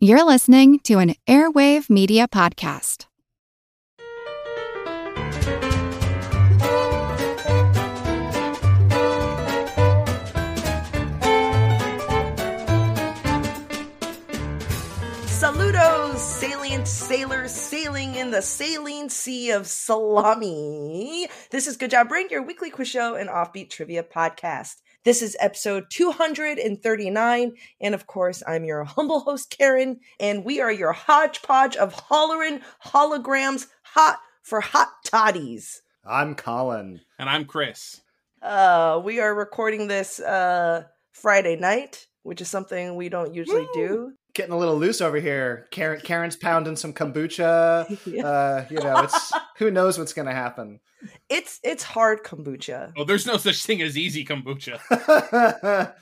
You're listening to an Airwave Media Podcast. Saludos, salient sailors sailing in the saline sea of salami. This is Good Job Brain, your weekly quiz show and offbeat trivia podcast. This is episode 239, and of course, I'm your humble host, Karen, and we are your hodgepodge of hollering holograms, hot for hot toddies. I'm Colin. And I'm Chris. Uh, we are recording this uh Friday night, which is something we don't usually do. Getting a little loose over here. Karen, Karen's pounding some kombucha. Yeah. Uh, you know, it's who knows what's going to happen. It's it's hard kombucha. Oh, there's no such thing as easy kombucha.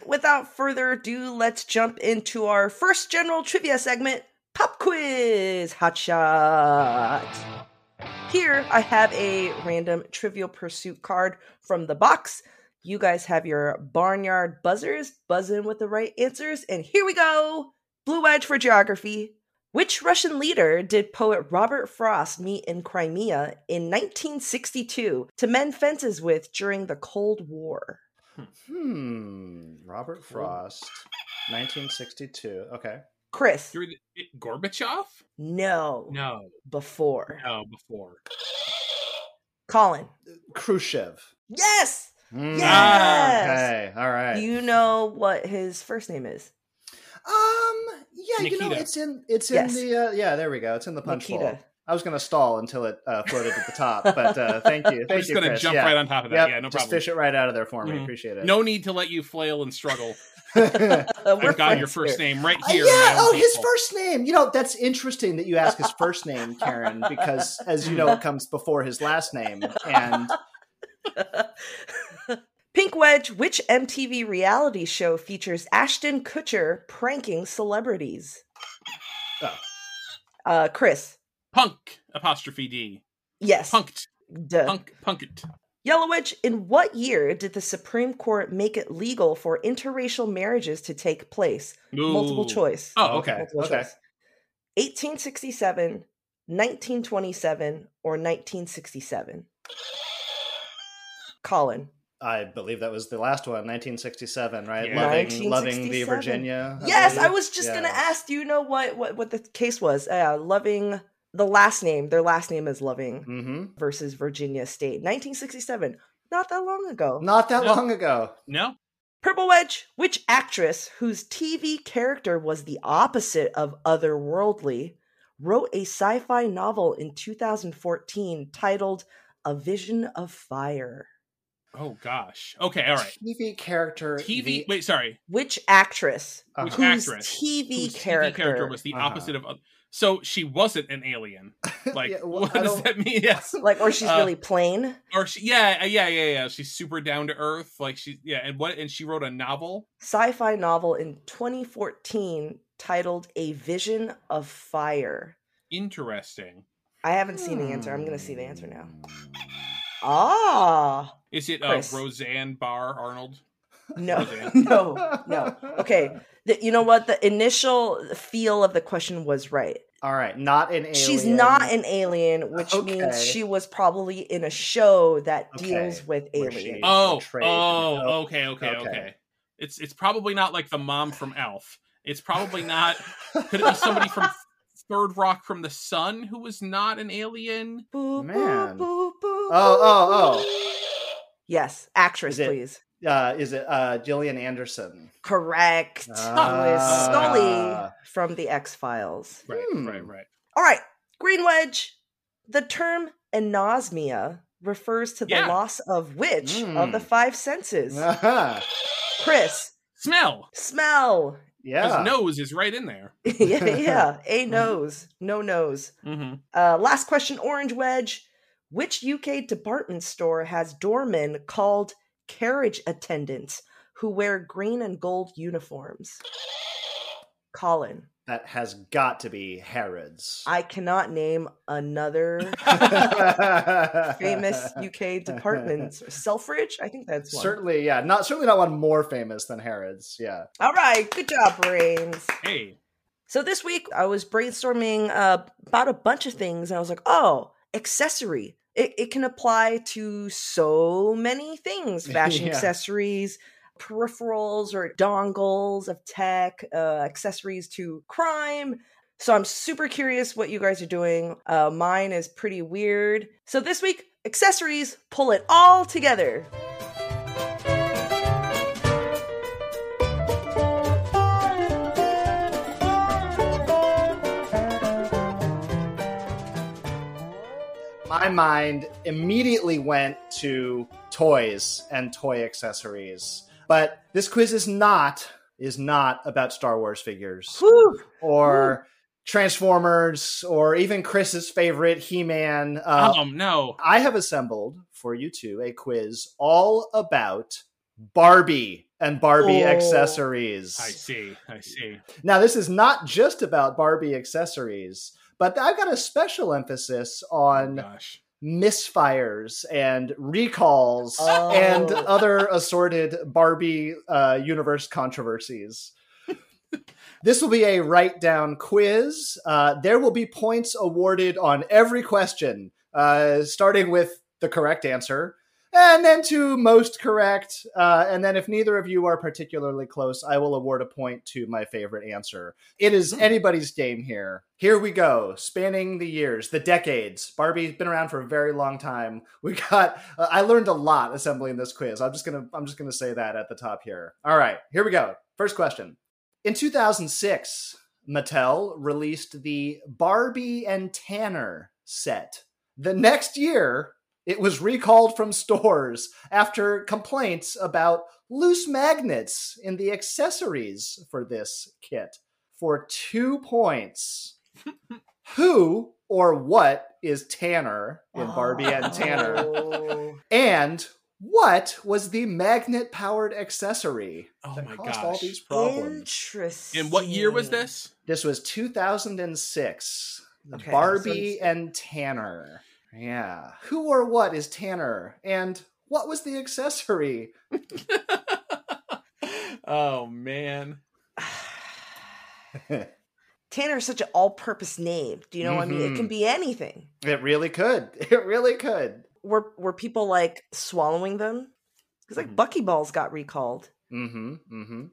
Without further ado, let's jump into our first general trivia segment, Pop Quiz Hot Shot. Here I have a random trivial pursuit card from the box. You guys have your barnyard buzzers, buzzing with the right answers, and here we go. Blue Wedge for geography. Which Russian leader did poet Robert Frost meet in Crimea in 1962 to mend fences with during the Cold War? hmm. Robert Frost, 1962. Okay. Chris. Through the, Gorbachev? No. No, Before. no, before. Colin. Khrushchev. Yes. Mm, Yes! Okay. All right. Do you know what his first name is? Um. Yeah. You know, it's in. It's in Yes. the. Uh, yeah. There we go. It's in the punch bowl. I was going to stall until it uh, floated at the top, but uh, thank you. Thank I'm just you, gonna Chris. jump yeah. right on top of that. Yep, yeah, no just problem. fish it right out of there for me. Mhm. Appreciate it. No need to let you flail and struggle. Uh, I've got your first here. name right Uh, here. yeah. in my Oh, his first name. You know, that's interesting that you ask his first name, Karen, because as you know, it comes before his last name. And Pink Wedge, which MTV reality show features Ashton Kutcher pranking celebrities? Oh. Uh, Chris. Punk apostrophe D. Yes. Punked. Duh. Punk. Punked. Yellow Wedge, in what year did the Supreme Court make it legal for interracial marriages to take place? Multiple choice. Oh, okay. Multiple okay. choice. 1867, 1927, or 1967? Colin. I believe that was the last one, 1967, right? Yeah. Loving, loving the 1967. Virginia. Yes, I was just Yeah. gonna ask. Do you know what what what the case was? Uh, loving the last name. Their last name is Loving Mhm. versus Virginia State, 1967. Not that long ago. Not that No. long ago. No. Purple Wedge. Which actress whose TV character was the opposite of otherworldly wrote a sci-fi novel in 2014 titled "A Vision of Fire"? Oh gosh. Okay. All right. TV character. TV. the- Wait. Sorry. Which actress Uh, Which whose actress? TV Whose character, was the Uh-huh. opposite of. oth- So she wasn't an alien. Like, Yeah, well, what I does that mean? Yes. like, or she's Uh, really plain? or she, yeah, yeah, yeah, yeah. She's super down to earth. Like she, yeah, and what? And she wrote a novel. sci-fi novel in 2014 titled A Vision of Fire. Interesting. I haven't seen the answer. I'm going to see the Hmm. answer now. Ah, Is it uh, Roseanne Barr Arnold? no, no, no. Okay, the, you know what? The initial feel of the question was right. All right, not an alien. She's not an alien, which means she was probably in a show that Okay, deals with aliens. Oh, portrayed. oh, Oh, okay, okay, okay, okay. It's it's probably not like the mom from Elf. It's probably not. Could it be somebody from Third Rock from the Sun who was not an alien? Boo, Man. boo, boo, boo, Oh, boo. Yes, actress, Is it- please. Uh, is it uh, Gillian Anderson? Correct. Who is Ah. Scully from the X Files. Right, Hmm. right, right. All right, Green Wedge. The term anosmia refers to the Yeah. loss of which of the Mm. five senses? Uh-huh. Chris, Smell. smell. Because Yeah. nose is right in there. yeah, yeah. A nose, no nose. Mm-hmm. Uh, last question, Orange Wedge. Which UK department store has doormen called carriage attendants who wear green and gold uniforms? Colin. That has got to be Harrods. I cannot name another famous UK department. Selfridge? I think that's one. Certainly, yeah. Not certainly not one more famous than Harrods. Yeah. All right, good job, brains. Hey, So this week I was brainstorming uh, about a bunch of things, and I was like, oh, accessory. It, it can apply to so many things fashion Yeah. accessories, peripherals or dongles of tech, uh, accessories to crime. So I'm super curious what you guys are doing. Uh, mine is pretty weird. So this week, accessories pull it all together. My mind immediately went to toys and toy accessories. But this quiz is not is not about Star Wars figures Whew. or Transformers or even Chris's favorite He-Man. Uh, um, no. I have assembled for you two a quiz all about Barbie and Barbie Oh. accessories. I see. I see. Now, this is not just about Barbie accessories, but I've got a special emphasis Oh, on gosh. misfires and recalls Oh. and other assorted Barbie uh, universe controversies. this will be a write down quiz. Uh, there will be points awarded on every question, uh, starting with the correct answer. And then to most correct. Uh, and then, if neither of you are particularly close, I will award a point to my favorite answer. It is anybody's game here. Here we go, spanning the years, the decades. Barbie's been around for a very long time. We got. Uh, I learned a lot assembling this quiz. I'm just gonna. I'm just gonna say that at the top here. All right, here we go. First question. In 2006, Mattel released the Barbie and Tanner set. The next year, it was recalled from stores after complaints about loose magnets in the accessories for this kit. For two points. Who or what is Tanner in Barbie and oh. Tanner? Oh. And what was the magnet powered accessory Oh that my caused all gosh. these problems? Interesting. And what year was this? This was 2006. Okay, Barbie so- and Tanner. Yeah. Who or what is Tanner? And what was the accessory? oh man. Tanner is such an all-purpose name. Do you know? what I mean, it can Mhm. be anything. It really could. It really could. Were were people like swallowing them? Because like Mhm. Buckyballs got recalled. Mm-hmm. Mm-hmm.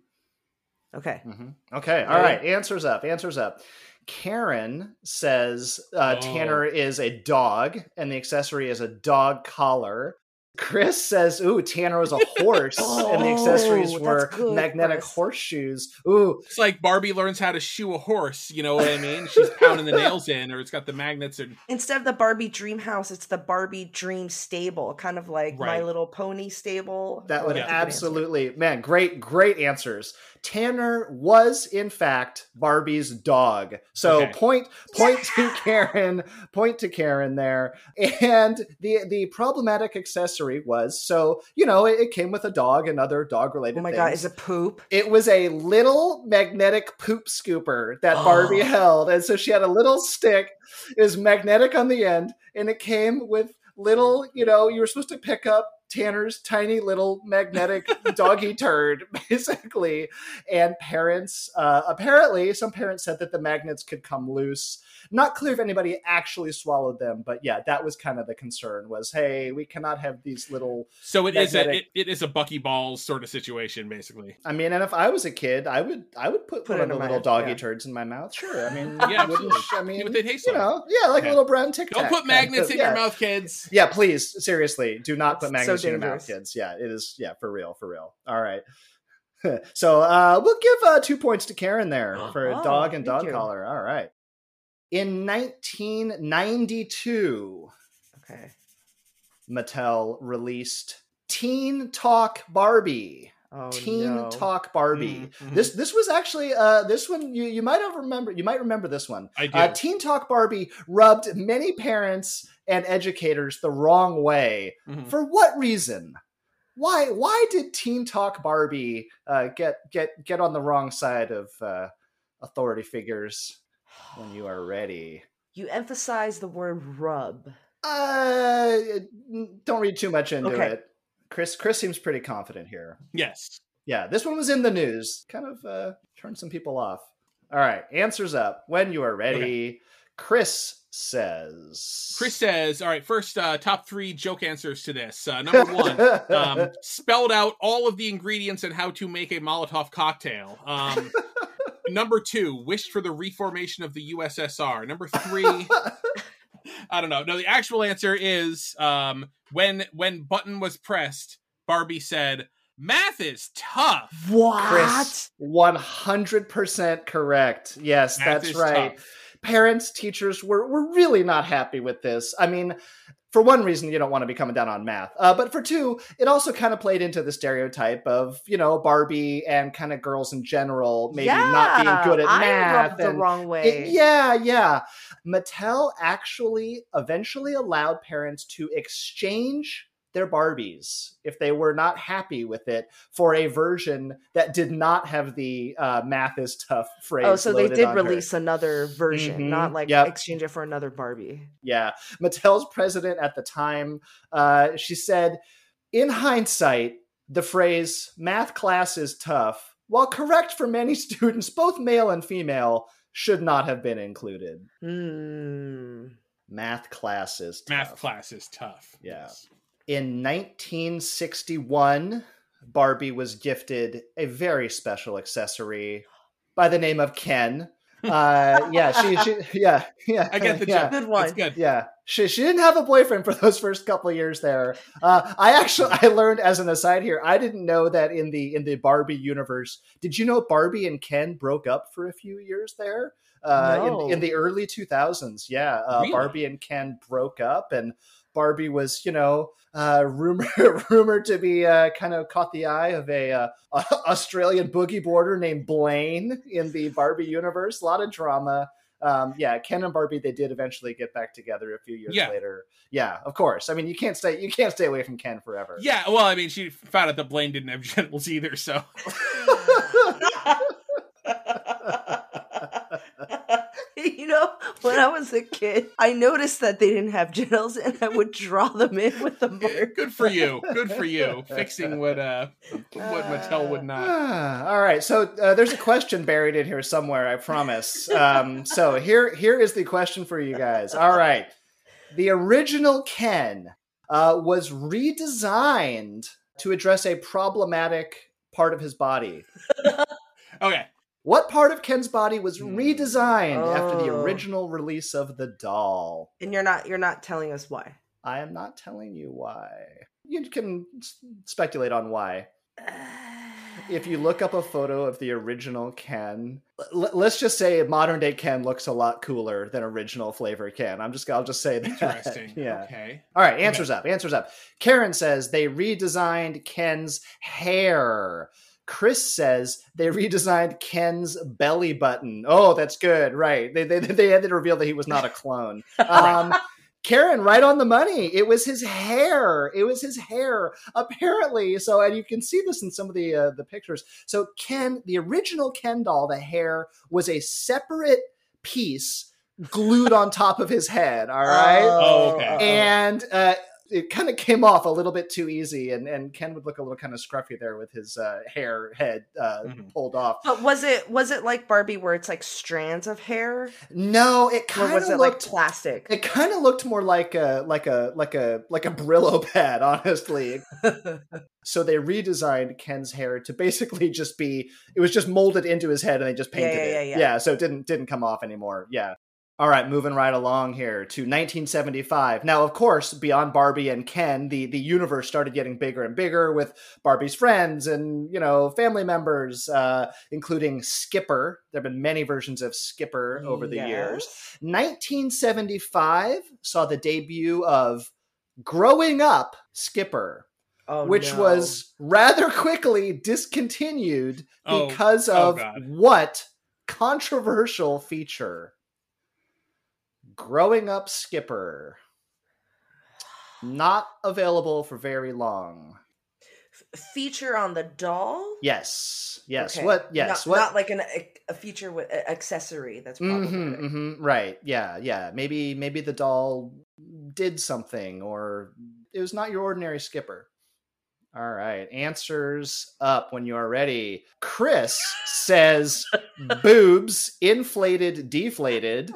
Okay. Mm-hmm. Okay. All right. Answers up. Answers up. Karen says uh, Oh. Tanner is a dog, and the accessory is a dog collar. Chris says, "Ooh, Tanner was a horse, and the accessories Oh, were good, magnetic Chris. horseshoes." Ooh, It's like Barbie learns how to shoe a horse. You know what I mean? She's pounding the nails in, or it's got the magnets. And Instead of the Barbie Dream House, it's the Barbie Dream Stable, kind of like My Little Pony Stable. That would Oh, that's a good answer. absolutely, man, great, great answers. Tanner was in fact Barbie's dog. So Okay. point point to Karen, point to Karen there. And the the problematic accessory was so, you know, it, it came with a dog and other dog related Oh my things. god, is it poop? It was a little magnetic poop scooper that oh. Barbie Oh. held. And so she had a little stick. It was magnetic on the end, and it came with little, you know, you were supposed to pick up Tanner's tiny little magnetic doggy turd, basically. And parents, uh, apparently, some parents said that the magnets could come loose. Not clear if anybody actually swallowed them, but yeah, that was kind of the concern was, hey, we cannot have these little so it is a Magnetic. it, it is a Bucky Balls sort of situation, basically. I mean, and if I was a kid, I would I would put, Put one of the in my- little doggy yeah. turds in my mouth. Sure, I mean, Yeah, wouldn't- I mean, See what they taste you know, yeah, like Yeah. a little brown tic Don't put magnets in yeah. your mouth, kids. Yeah, please, seriously, do not put That's so magnets in your mouth, kids. Yeah, it is. Yeah, for real, for real. All right. so uh, we'll give uh, two points to Karen there for Oh, dog and dog you. collar. All right. In 1992, Okay. Mattel released Teen Talk Barbie. Oh Teen no. Talk Barbie. Mhm, mhm. This this was actually uh this one you you might have remember you might remember this one. I do. Uh, Teen Talk Barbie rubbed many parents and educators the wrong way. Mhm. For what reason? Why why did Teen Talk Barbie uh, get get get on the wrong side of uh, authority figures when you are ready? You emphasize the word rub. Uh, don't read too much into Okay. it. Chris Chris seems pretty confident here. Yes. Yeah, this one was in the news. Kind of uh, turned some people off. All right, answers up when you are ready. Chris says. Chris says, "All right, first uh, top three joke answers to this. Uh, number one, um, spelled out all of the ingredients and how to make a Molotov cocktail. Um, number two, wished for the reformation of the USSR. Number three, I don't know. No, the actual answer is um, when when button was pressed, Barbie said." Math is tough. What? Chris, one hundred percent correct. Yes, Math that's right. tough. Parents, teachers were were really not happy with this. I mean, for one reason, you don't want to be coming down on math, uh, but for two, it also kind of played into the stereotype of you know Barbie and kind of girls in general maybe not being good at I math. the wrong way. it- yeah, yeah. Mattel actually eventually allowed parents to exchange their Barbies if they were not happy with it for a version that did not have the uh, math is tough phrase. Oh, so they did on her. release another version, Mhm, not like yep. exchange it for another Barbie. Yeah. Mattel's president at the time, uh, she said, in hindsight, the phrase math class is tough, while correct for many students, both male and female, should not have been included. Hmm. Math class is tough. Math class is tough. Yeah. Yes. In 1961, Barbie was gifted a very special accessory by the name of Ken. Uh, yeah, she, she, yeah, yeah. I get the yeah. Good one. It's good. Yeah, she she didn't have a boyfriend for those first couple of years there. Uh, I actually I learned as an aside here. I didn't know that in the in the Barbie universe. Did you know Barbie and Ken broke up for a few years there? Uh, No. in, in the early 2000s, yeah, uh, Really? Barbie and Ken broke up, and Barbie was, you know, uh, rumor rumored to be uh, kind of caught the eye of a uh, Australian boogie boarder named Blaine in the Barbie universe. A lot of drama. Um, yeah, Ken and Barbie they did eventually get back together a few years Yeah. later. Yeah, of course. I mean, you can't stay you can't stay away from Ken forever. Yeah, well, I mean, she found out that Blaine didn't have genitals either, so you know, when I was a kid, I noticed that they didn't have genitals, and I would draw them in with the marker. good for you. Good for you. Fixing what uh what Mattel would not. Ah, all right, so uh, there's a question buried in here somewhere. I promise. Um, so here, here is the question for you guys. All right, the original Ken uh, was redesigned to address a problematic part of his body. Okay. What part of Ken's body was hmm. redesigned after the Oh. original release of the doll? And you're not you're not telling us why. I am not telling you why. You can s- speculate on why. If you look up a photo of the original Ken, l- let's just say modern day Ken looks a lot cooler than original flavor Ken. I'm just I'll just say that. Interesting. yeah. Okay. All right, answers up. Answers up. Karen says they redesigned Ken's hair. Chris says they redesigned Ken's belly button. Oh, that's good. Right. They they, they had to reveal that he was not a clone. Um, Karen, right on the money. It was his hair. It was his hair. Apparently, so and you can see this in some of the uh, the pictures. So Ken, the original Ken doll, the hair was a separate piece glued on top of his head. All right Oh, okay. and uh, it kind of came off a little bit too easy, and, and Ken would look a little kind of scruffy there with his uh, hair head uh, Mhm. pulled off. But was it was it like Barbie where it's like strands of hair, No, it kind was of it like looked. plastic? it kind of looked more like a like a like a like a Brillo pad, honestly. So they redesigned Ken's hair to basically just be it was just molded into his head, and they just Yeah, painted yeah, it. yeah, yeah. so it didn't didn't come off anymore. Yeah. All right, moving right along here to 1975. Now, of course, beyond Barbie and Ken, the the universe started getting bigger and bigger with Barbie's friends and you know family members, uh, including Skipper. There have been many versions of Skipper over the years. 1975 saw the debut of Growing Up Skipper, Oh, which no. was rather quickly discontinued Oh, because oh of God. what controversial feature? Growing Up Skipper. Not available for very long. Feature on the doll. Yes. Yes. Okay. What? Yes. Not, what? not like an a, feature with accessory. That's problematic. hmm hmm right. Yeah. Yeah. Maybe maybe the doll did something, or it was not your ordinary skipper. All right. Answers up when you are ready. Chris says boobs, inflated, deflated.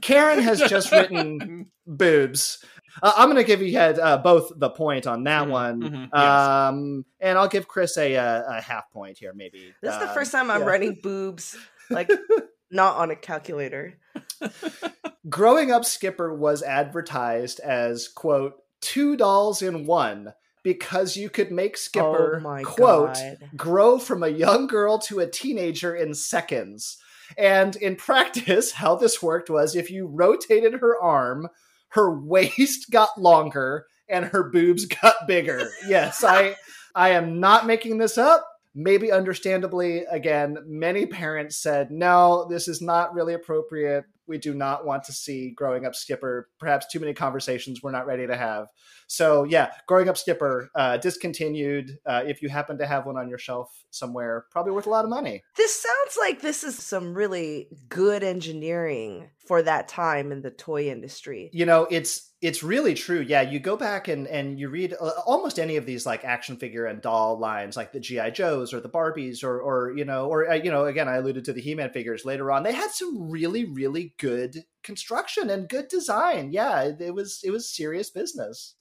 Karen has just written boobs. Uh, I'm going to give you uh, both the point on that Mhm, one. mhm, yes. Um, and I'll give Chris a, a, a half point here, maybe. This is the Um, first time I'm yeah. writing boobs, like not on a calculator. Growing Up Skipper was advertised as, quote, two dolls in one because you could make Skipper, oh my quote, god. grow from a young girl to a teenager in seconds. And in practice, how this worked was if you rotated her arm, her waist got longer and her boobs got bigger. Yes, I I am not making this up. Maybe understandably, again, many parents said, no, this is not really appropriate. We do not want to see growing up Skipper. Perhaps too many conversations we're not ready to have. So, yeah, growing up Skipper uh, discontinued. Uh, if you happen to have one on your shelf somewhere, probably worth a lot of money. This sounds like this is some really good engineering for that time in the toy industry. you know it's it's really true yeah you go back and and you read uh, almost any of these like action figure and doll lines like the gi joes or the barbies or or you know or uh, you know again i alluded to the he-man figures later on they had some really really good construction and good design yeah it, it was it was serious business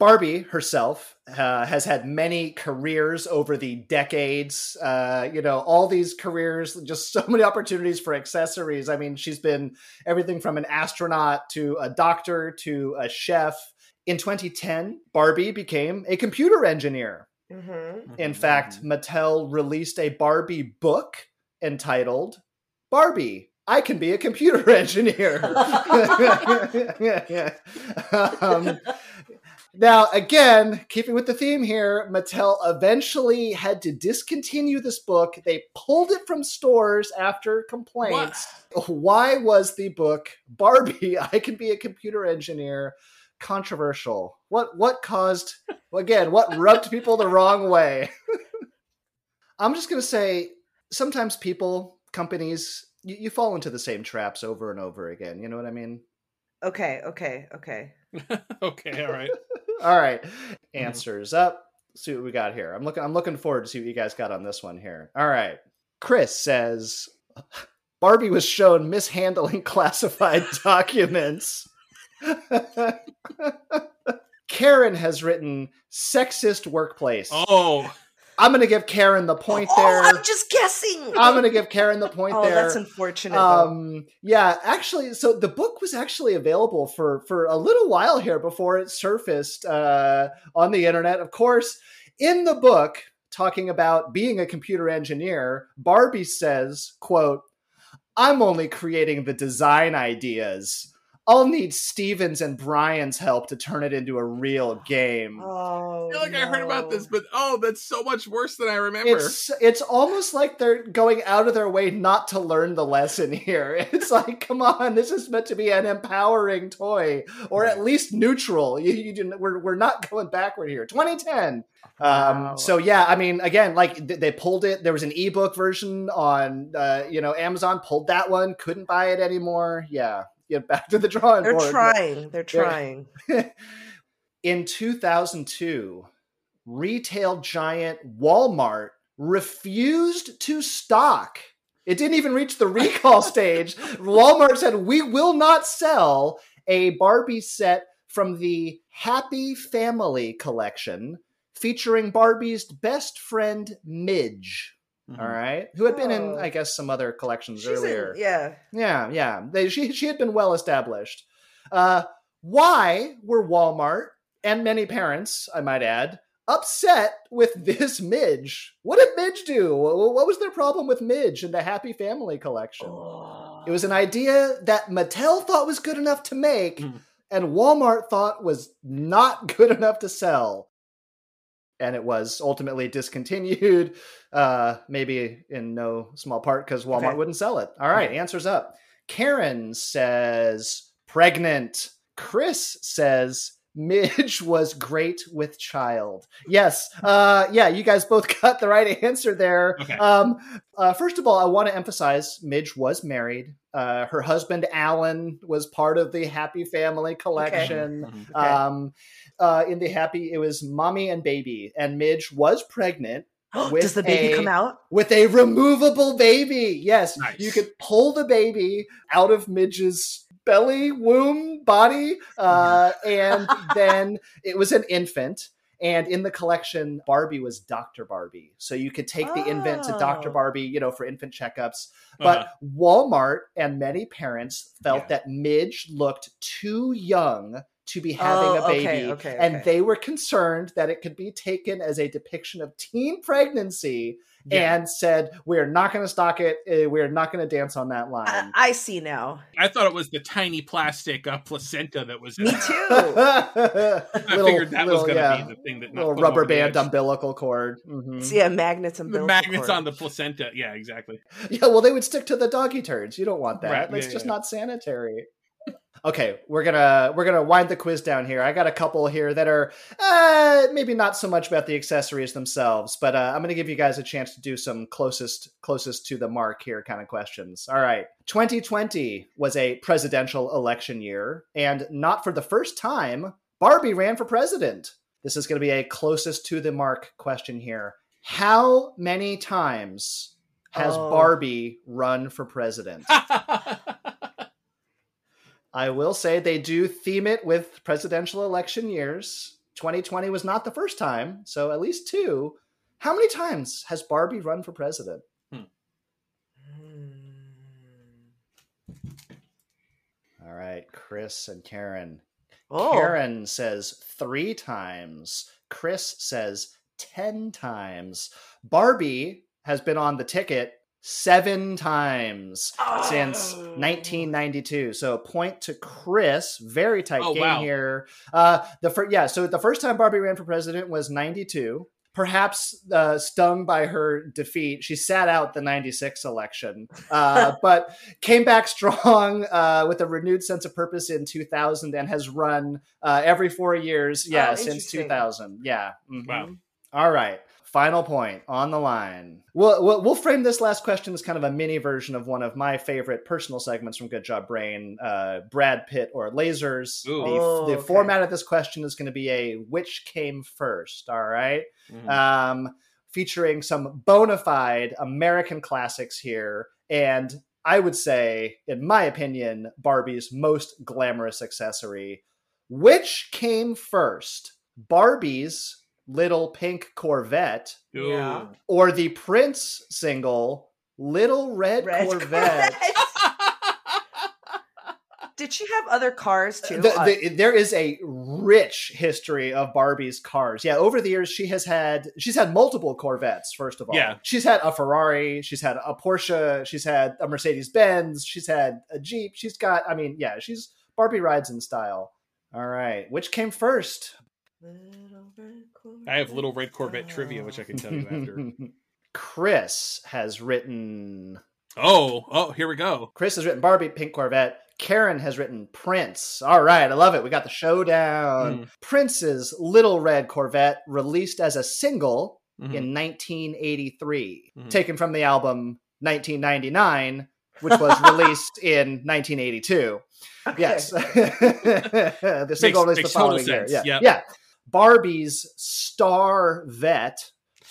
Barbie herself uh, has had many careers over the decades. Uh, you know, all these careers, just so many opportunities for accessories. I mean, she's been everything from an astronaut to a doctor to a chef. In 2010, Barbie became a computer engineer. Mm-hmm. In fact, Mattel released a Barbie book entitled Barbie. I can be a computer engineer. um, now, again, keeping with the theme here, Mattel eventually had to discontinue this book. They pulled it from stores after complaints. Why was the book Barbie? I can be a computer engineer controversial? What what caused again? What rubbed people the wrong way? I'm just gonna say sometimes people, companies, you, you fall into the same traps over and over again. You know what I mean? Okay, okay, okay. okay, all right. All right, mm-hmm. answers up. See what we got here. I'm looking. I'm looking forward to see what you guys got on this one here. All right, Chris says Barbie was shown mishandling classified documents. Karen has written sexist workplace. Oh, I'm going to give Karen the point there. Oh, I'm just guessing. I'm going to give Karen the point oh, there. that's unfortunate. um yeah actually so the book was actually available for for a little while here before it surfaced uh on the internet of course in the book talking about being a computer engineer barbie says quote i'm only creating the design ideas i'll need stevens and brian's help to turn it into a real game Oh, I feel like I heard about this, but oh, that's so much worse than I remember. it's it's almost like they're going out of their way not to learn the lesson here. It's like, come on, this is meant to be an empowering toy, or at least neutral. You, you do, we're we're not going backward here. 2010. Wow. Um, so yeah, I mean, again, like th- they pulled it. There was an ebook version on, uh, you know, Amazon pulled that one. Couldn't buy it anymore. Yeah, get back to the drawing board. They're board. trying. They're trying. In 2002, retail giant Walmart refused to stock. It didn't even reach the recall stage. Walmart said, We will not sell a Barbie set from the Happy Family collection featuring Barbie's best friend, Midge. Mhm. All right. Who had been in, Oh. I guess, some other collections She's in- earlier. yeah. Yeah, yeah. They, she she had been well established. Uh, why were Walmart and many parents, I might add, upset with this Midge? What did Midge do? What was their problem with Midge and the Happy Family collection? Oh. It was an idea that Mattel thought was good enough to make, Mhm. and Walmart thought was not good enough to sell. And it was ultimately discontinued, uh, maybe in no small part because Walmart Okay. wouldn't sell it. All right, answers up. Karen says pregnant. Chris says Midge was great with child. Yes. Uh, yeah, you guys both got the right answer there. Okay. Um, uh, first of all, I want to emphasize Midge was married. Uh, her husband, Alan, was part of the Happy Family collection. Mhm. Okay. Um, uh, in the Happy, it was mommy and baby, and Midge was pregnant with Does the baby a- come out? with a removable baby. Yes, Nice. you could pull the baby out of Midge's belly, womb, body, uh, and then it was an infant. And in the collection, Barbie was Dr. Barbie. So you could take the infant to Dr. Oh. Barbie, you know, for infant checkups. But Uh-huh. Walmart and many parents felt Yeah. that Midge looked too young to be having Oh, a baby. okay, okay, And okay. they were concerned that it could be taken as a depiction of teen pregnancy Yeah. and said, We're not going to stock it. uh, We're not going to dance on that line. I see now. I thought it was the tiny plastic uh, placenta that was. Me too. I little, figured that was going to yeah, be the thing that little rubber band umbilical cord. Mhm. So, yeah, magnets and The umbilical magnets cord. on the placenta. Yeah, exactly. Yeah, well, they would stick to the doggy turds. You don't want that. Right, That's yeah, just yeah. not sanitary. Okay, we're gonna we're gonna wind the quiz down here. I got a couple here that are uh, maybe not so much about the accessories themselves, but uh, I'm gonna give you guys a chance to do some closest closest to the mark here kind of questions. All right, 2020 was a presidential election year, and not for the first time, Barbie ran for president. This is gonna be a closest to the mark question here. How many times has Oh. Barbie run for president? I will say they do theme it with presidential election years. 2020 was not the first time, so at least two. How many times has Barbie run for president? Hmm. All right, Chris and Karen. Oh, Karen says three times. Chris says 10 times. Barbie has been on the ticket seven times since Oh. 1992. So point to Chris. Very tight Oh, game wow. here. Uh, the fir- yeah. So the first time Barbie ran for president was 92. Perhaps uh, stung by her defeat, she sat out the 96 election, uh, but came back strong uh, with a renewed sense of purpose in 2000 and has run uh, every four years. Yeah, Oh, since 2000. Yeah. mhm. Wow. All right. Final point on the line. We'll, we'll, we'll frame this last question as kind of a mini version of one of my favorite personal segments from Good Job Brain uh, Brad Pitt or Lasers. Ooh. The, Oh, the okay. format of this question is going to be a which came first. All right. Mhm. Um, featuring some bona fide American classics here. And I would say, in my opinion, Barbie's most glamorous accessory. Which came first? Barbie's little pink Corvette Yeah. or the Prince single Little Red, Red Corvette? Corvette. Did she have other cars too? The- Uh, the- there is a rich history of Barbie's cars. Yeah, over the years she has had she's had multiple Corvettes. First of all, Yeah. she's had a Ferrari, she's had a Porsche, she's had a Mercedes Benz, she's had a Jeep. She's got, I mean, yeah, she's Barbie rides in style. All right, which came first? Little Red I have little red Corvette trivia, which I can tell you after. Chris has written. Oh, oh, here we go. Chris has written Barbie Pink Corvette. Karen has written Prince. All right, I love it. We got the showdown. Mm. Prince's Little Red Corvette released as a single Mhm. in 1983, Mhm. taken from the album 1999, which was released in 1982. Okay. Yes. the single released makes the following year. Yeah. Yep. yeah. Barbie's Star Vet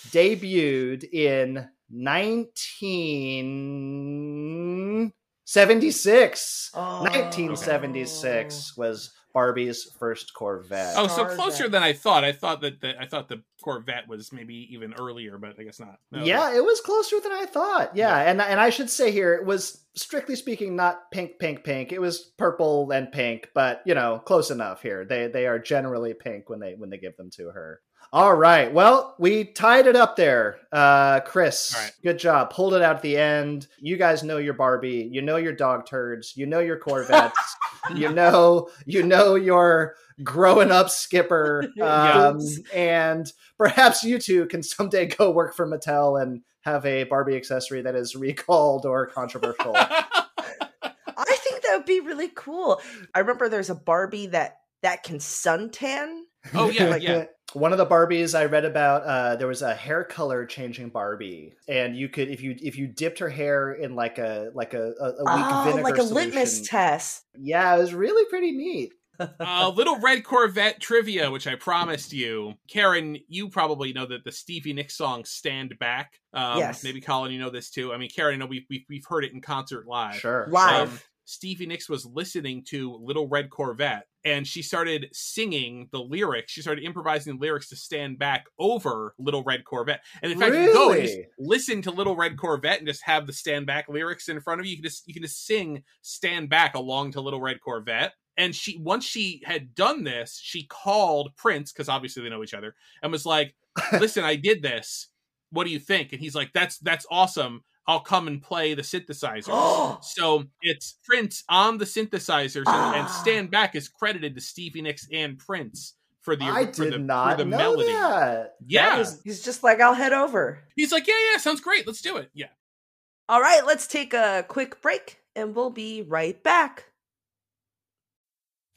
debuted in 1976. Oh. 1976 was Barbie's first Corvette. Oh, so closer than I thought. I thought that the, I thought the Corvette was maybe even earlier, but I guess not. No, Yeah, it was closer than I thought. Yeah, and and I should say here it was strictly speaking not pink, pink, pink. It was purple and pink, but you know, close enough here. They they are generally pink when they when they give them to her. All right. Well, we tied it up there. Uh Chris, All right. good job. Pulled it out at the end. You guys know your Barbie, you know your dog turds, you know your Corvettes, you know you know your growing up skipper. Um, and perhaps you two can someday go work for Mattel and have a Barbie accessory that is recalled or controversial. I think that would be really cool. I remember there's a Barbie that that can suntan. Oh yeah, Like, yeah. One of the Barbies I read about, uh, there was a hair color changing Barbie, and you could if you if you dipped her hair in like a like a, a, a weak Oh, vinegar like a solution- litmus test. Yeah, it was really pretty neat. uh, little red Corvette trivia, which I promised you, Karen. You probably know that the Stevie Nicks song "Stand Back." Um, Yes. Maybe Colin, you know this too. I mean, Karen, I know we've we've, we've heard it in concert live. Sure, Live. sure. Stevie Nicks was listening to Little Red Corvette and she started singing the lyrics. She started improvising the lyrics to stand back over Little Red Corvette. And in fact, you go and just listen to Little Red Corvette and just have the stand back lyrics in front of you. You can just you can just sing stand back along to Little Red Corvette. And she once she had done this, she called Prince, because obviously they know each other, and was like, Listen, I did this. What do you think? And he's like, That's that's awesome. I'll come and play the synthesizers. So it's Prince on the synthesizers, and, and Ah. Stand Back is credited to Stevie Nicks and Prince for the I for did the, not for the know melody. that. Yeah. That is- He's just like, I'll head over. He's like, yeah, yeah, sounds great. Let's do it. Yeah. All right, let's take a quick break and we'll be right back.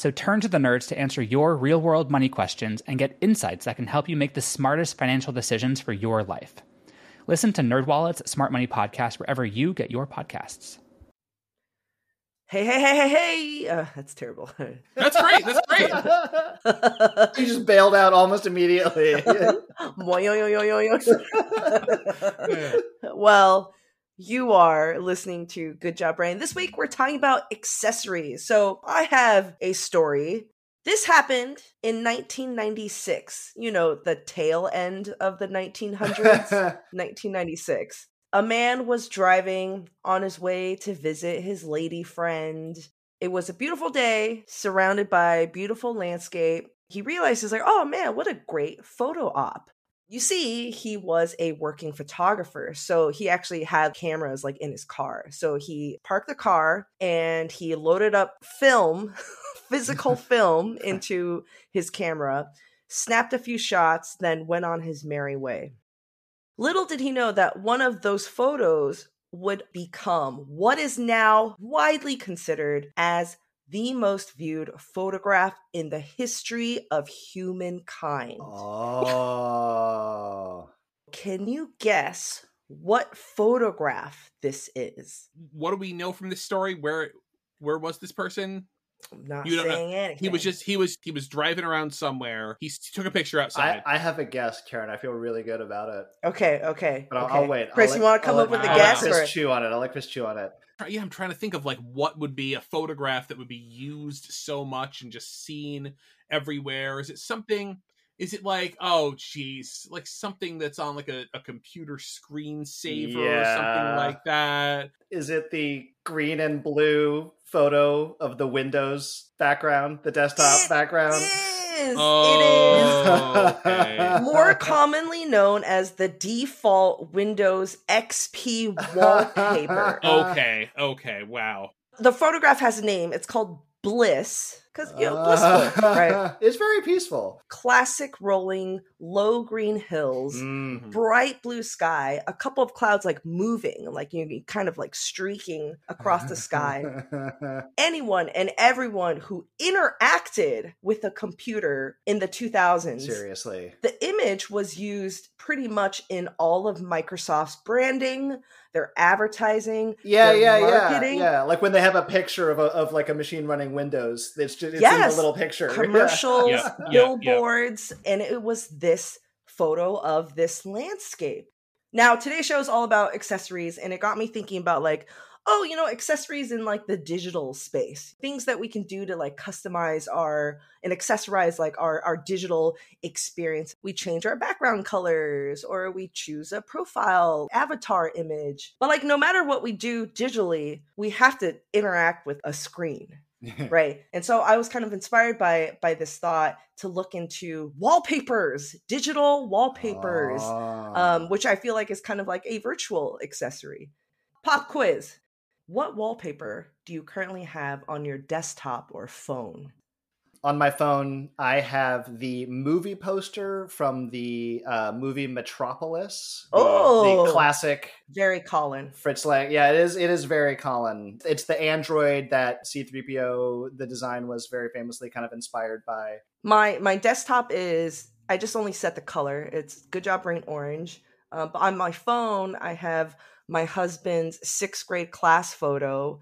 So turn to the nerds to answer your real world money questions and get insights that can help you make the smartest financial decisions for your life. Listen to NerdWallet's Smart Money Podcast wherever you get your podcasts. Hey, hey, hey, hey, hey. Uh, that's terrible. That's great. That's great. you just bailed out almost immediately. well, you are listening to Good Job Brain. This week we're talking about accessories. So I have a story. This happened in 1996. You know, the tail end of the 1900s. 1996. A man was driving on his way to visit his lady friend. It was a beautiful day, surrounded by beautiful landscape. He realizes, like, oh man, what a great photo op. You see, he was a working photographer, so he actually had cameras like in his car. So he parked the car and he loaded up film, physical film, into his camera, snapped a few shots, then went on his merry way. Little did he know that one of those photos would become what is now widely considered as the most viewed photograph in the history of humankind. oh. Can you guess what photograph this is? What do we know from this story? Where where was this person? I'm not You don't know. saying anything. He was just he was he was driving around somewhere. He took a picture outside. I have a guess, Karen. I feel really good about it. okay. Okay. But I'll, okay. I'll wait. Chris, I'll you let- want to come I'll up with let- a I'll guess? I'll let Or... Chris chew on it. I'll let Chris chew on it. Yeah, I'm trying to think of like what would be a photograph that would be used so much and just seen everywhere. Is it something? Is it like, oh, geez, like something that's on like a, a computer screensaver or something like that? Is it the green and blue photo of the Windows background, the desktop It background? Is, Oh, it okay. more commonly known as the default Windows XP wallpaper. Okay, okay, wow. the photograph has a name. It's called Bliss because you know blissful, right? It's very peaceful. Classic rolling, low green hills. Mm. bright blue sky, a couple of clouds like moving, like you know, kind of like streaking across the sky. Anyone and everyone who interacted with a computer in the 2000s, Seriously. the image was used pretty much in all of Microsoft's branding, their advertising. Yeah, their yeah, yeah, yeah. Like when they have a picture of a, of like a machine running Windows, it's just it's in Yes. the little picture. Commercials, Yeah, yeah, yeah. billboards, and it was this photo of this landscape. Now, today's show is all about accessories, and it got me thinking about like, oh, you know, accessories in like the digital space, things that we can do to like customize our and accessorize like our our digital experience. We change our background colors, or we choose a profile avatar image. But like, no matter what we do digitally, we have to interact with a screen right and so i was kind of inspired by by this thought to look into wallpapers digital wallpapers Ah. um, which i feel like is kind of like a virtual accessory. Pop quiz what wallpaper do you currently have on your desktop or phone on my phone, I have the movie poster from the uh, movie Metropolis. Oh. the classic very colin Fritz Lang. Yeah, it is. It is very Colin. It's the android that C-3PO. The design was very famously kind of inspired by. my my desktop is i just only set the color it's good job brain orange uh, but on my phone i have my husband's sixth grade class photo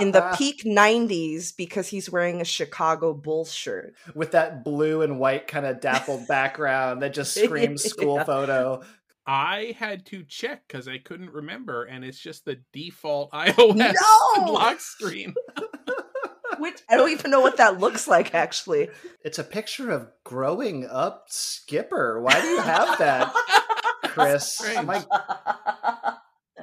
in the peak 90s because he's wearing a Chicago Bulls shirt. with that blue and white kind of dappled background that just screams school Yeah. photo. I had to check because I couldn't remember, and it's just the default iOS No! lock screen. Which I don't even know what that looks like actually. It's a picture of growing up Skipper. Why do you have that, Chris? My-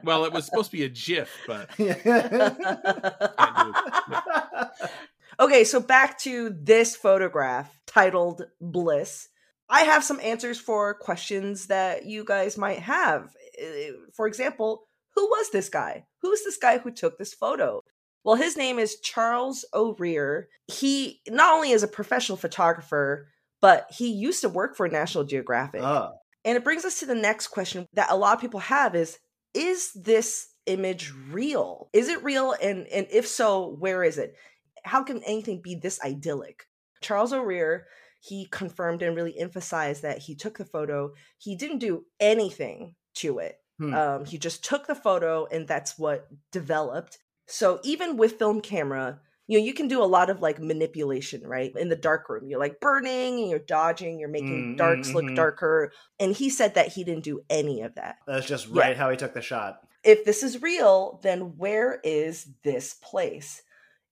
Well, it was supposed to be a GIF, but okay, so back to this photograph titled Bliss. I have some answers for questions that you guys might have. Uh, For example, who was this guy? Who's this guy who took this photo? Well, his name is Charles O'Rear. He not only is a professional photographer, but he used to work for National Geographic. oh, And it brings us to the next question that a lot of people have is is this image real? Is it real and and if so, where is it? How can anything be this idyllic? Charles O'Rear, he confirmed and really emphasized that he took the photo. He didn't do anything to it. Hmm. Um, he just took the photo and that's what developed. So even with film camera, you know, you can do a lot of like manipulation, right? In the dark room, you're like burning and you're dodging, you're making Mm, darks mm, look mhm. darker. And he said that he didn't do any of that. that's just Yeah. right how he took the shot. If this is real, then where is this place?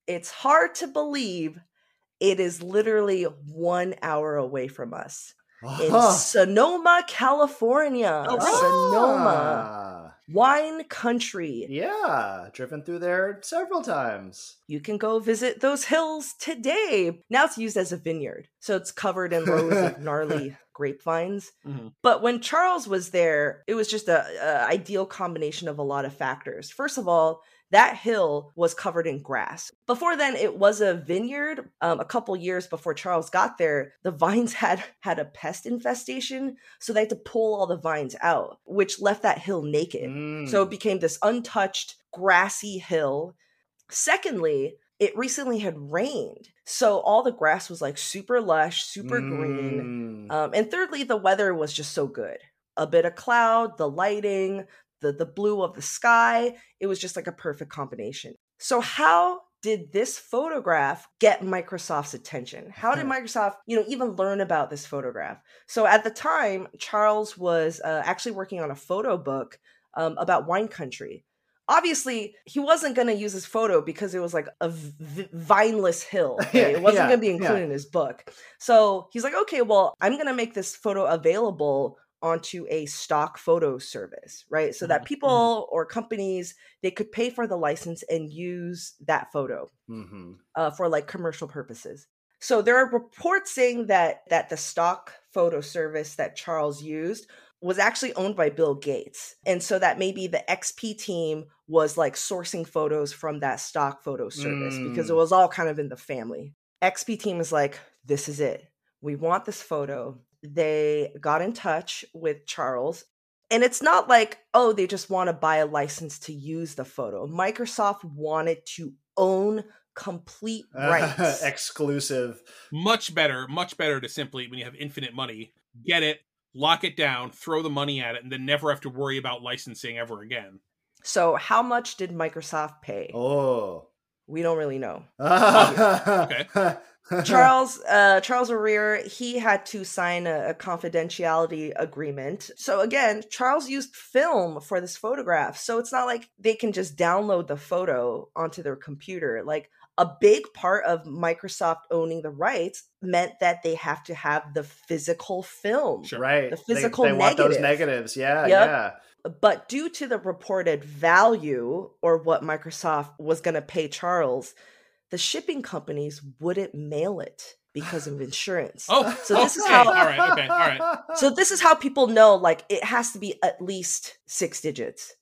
It's hard to believe it is literally one hour away from us in Oh. Sonoma, California. Oh, really? Sonoma, Ah. Wine country. Yeah, driven through there several times. You can go visit those hills today. Now it's used as a vineyard, so it's covered in rows of gnarly grapevines. Mhm. But when Charles was there, it was just a, a ideal combination of a lot of factors. First of all, that hill was covered in grass. Before then, it was a vineyard. Um, a couple years before Charles got there, the vines had had a pest infestation, so they had to pull all the vines out, which left that hill naked. Mm. So it became this untouched, grassy hill. Secondly, it recently had rained. So all the grass was like super lush, super green. Mm. Um, and thirdly, the weather was just so good. A bit of cloud, the lighting, the, the blue of the sky. It was just like a perfect combination. So, how did this photograph get Microsoft's attention? How did Microsoft, you know, even learn about this photograph? So at the time, Charles was uh, actually working on a photo book um, about wine country. obviously he wasn't going to use his photo because it was like a v- vineless hill. right? It wasn't yeah, going to be yeah. included in his book. So he's like, okay, well, I'm going to make this photo available onto a stock photo service, right? So that Mhm, people or companies they could pay for the license and use that photo hmm uh, for like commercial purposes. So there are reports saying that that the stock photo service that Charles used was actually owned by Bill Gates. And so that maybe the XP team was like sourcing photos from that stock photo service because it Mm. was all kind of in the family. XP team is like, this is it. We want this photo. They got in touch with Charles. And it's not like, oh, they just want to buy a license to use the photo. Microsoft wanted to own complete rights. exclusive. Much better, much better to simply when you have infinite money, get it, lock it down, throw the money at it, and then never have to worry about licensing ever again. So, how much did Microsoft pay? Oh. We don't really know. okay. Charles uh, Charles O'Rear he had to sign a, a confidentiality agreement. So again, Charles used film for this photograph. So it's not like they can just download the photo onto their computer. Like a big part of Microsoft owning the rights meant that they have to have the physical film. Sure. Right. The They- physical they, want those negatives. Yeah, Yep. yeah. But due to the reported value or what Microsoft was going to pay Charles, the shipping companies wouldn't mail it because of insurance. Oh, So this is how- all right, okay, all right. So this is how people know like it has to be at least 6 digits.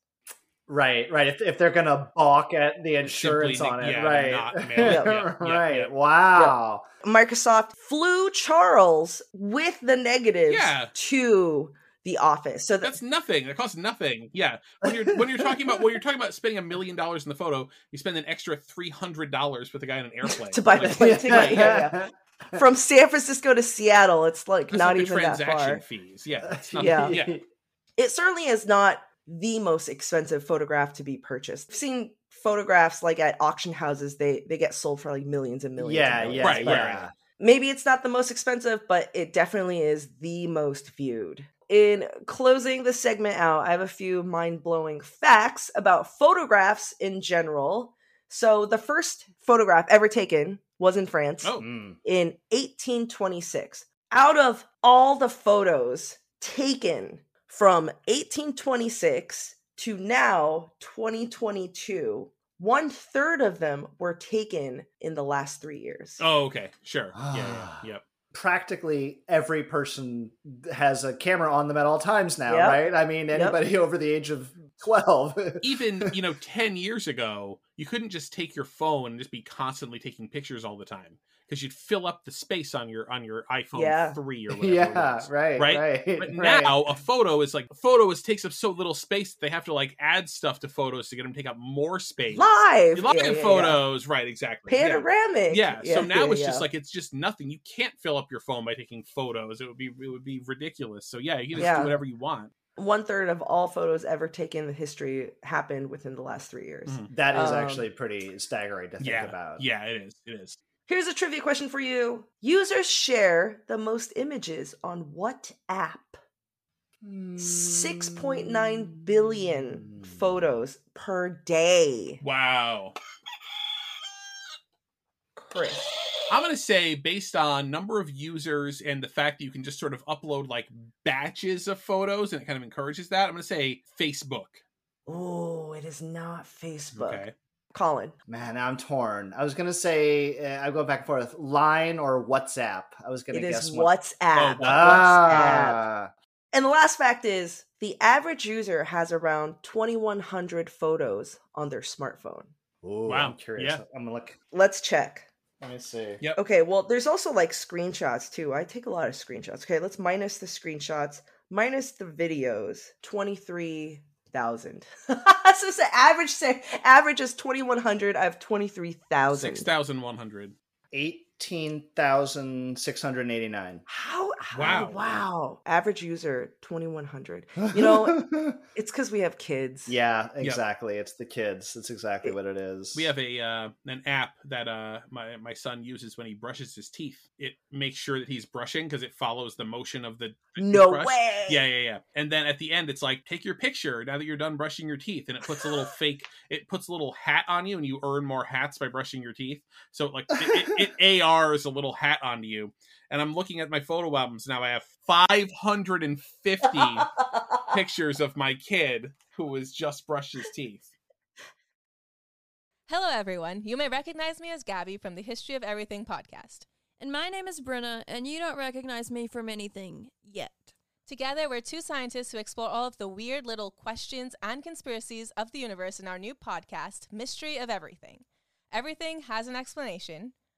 Right, right. If, if they're gonna balk at the insurance Simply, on it, yeah, right, not mail it. Yeah, yeah, right. yeah. Wow. Microsoft flew Charles with the negatives Yeah. to the office. So that, That's nothing. That costs nothing. Yeah. When you're when you're talking about when you're talking about spending a million dollars in the photo, you spend an extra three hundred dollars with a guy on an airplane To buy the plane ticket, yeah, yeah. from San Francisco to Seattle, it's like that's not like the even that transaction far. fees. Yeah. Uh, it's not, Yeah. yeah. it certainly is not the most expensive photograph to be purchased. I've seen photographs like at auction houses, they they get sold for like millions and millions. yeah, and yeah, millions, Right, but right, yeah. Maybe it's not the most expensive, but it definitely is the most viewed. In closing the segment out, I have a few mind blowing facts about photographs in general. So, the first photograph ever taken was in France Oh. Mm. in 1826. Out of all the photos taken from 1826 to now 2022, one third of them were taken in the last three years. Oh, okay. Sure. Yeah, yeah. Yep. Practically every person has a camera on them at all times now, Yep. right? I mean, Yep. anybody over the age of twelve. Even, you know, 10 years ago, you couldn't just take your phone and just be constantly taking pictures all the time because you'd fill up the space on your on your iPhone Yeah. 3 or whatever. it yeah, was. right, Right? right, But right. now a photo is like a photo is takes up so little space that they have to like add stuff to photos to get them to take up more space. Live, Live Yeah, yeah, yeah. photos, right? Exactly. Yeah. panoramic. Yeah. So now yeah, it's yeah. just like it's just nothing. You can't fill up your phone by taking photos. It would be it would be ridiculous. So yeah, you can just Yeah. do whatever you want. one third of all photos ever taken in the history happened within the last three years. Mhm. that is Um, actually pretty staggering to think Yeah. about. Yeah, it is. It is. Here's a trivia question for you. Users share the most images on what app? 6.9 billion Mm. photos per day. Wow. Chris. I'm gonna say based on number of users and the fact that you can just sort of upload like batches of photos and it kind of encourages that. I'm gonna say Facebook. Oh, it is not Facebook. Okay. Colin. Man, I'm torn. I was gonna say uh, I go back and forth. Line or WhatsApp. I was gonna It guess is what- WhatsApp. Oh, WhatsApp. Ah, And the last fact is the average user has around 2,100 photos on their smartphone. Ooh, Wow. I'm curious. Yeah. I'm gonna look. Let's check. Let me see. Yep. Okay, well, there's also like screenshots too. I take a lot of screenshots. Okay, let's minus the screenshots, minus the videos. Twenty three thousand. so it's the average say average is twenty one hundred. I have twenty three thousand. Six thousand one hundred. Eight 18,689. How, how Wow. wow. Average user 2100. You know, it's cuz we have kids. yeah, exactly. It's the kids. That's exactly what it is. We have a uh, an app that uh, my my son uses when he brushes his teeth. It makes sure that he's brushing because it follows the motion of the, the No toothbrush. way. Yeah, yeah, yeah. And then at the end, it's like take your picture now that you're done brushing your teeth, and it puts a little fake. It puts a little hat on you, and you earn more hats by brushing your teeth. So like it, it, it ARs a little hat onto you. And I'm looking at my photo albums now. I have 550 pictures of my kid who has just brushed his teeth. Hello, everyone. You may recognize me as Gabby from the History of Everything podcast. And my name is Brenna, and you don't recognize me from anything yet. Together, we're two scientists who explore all of the weird little questions and conspiracies of the universe in our new podcast, Mystery of Everything. Everything has an explanation,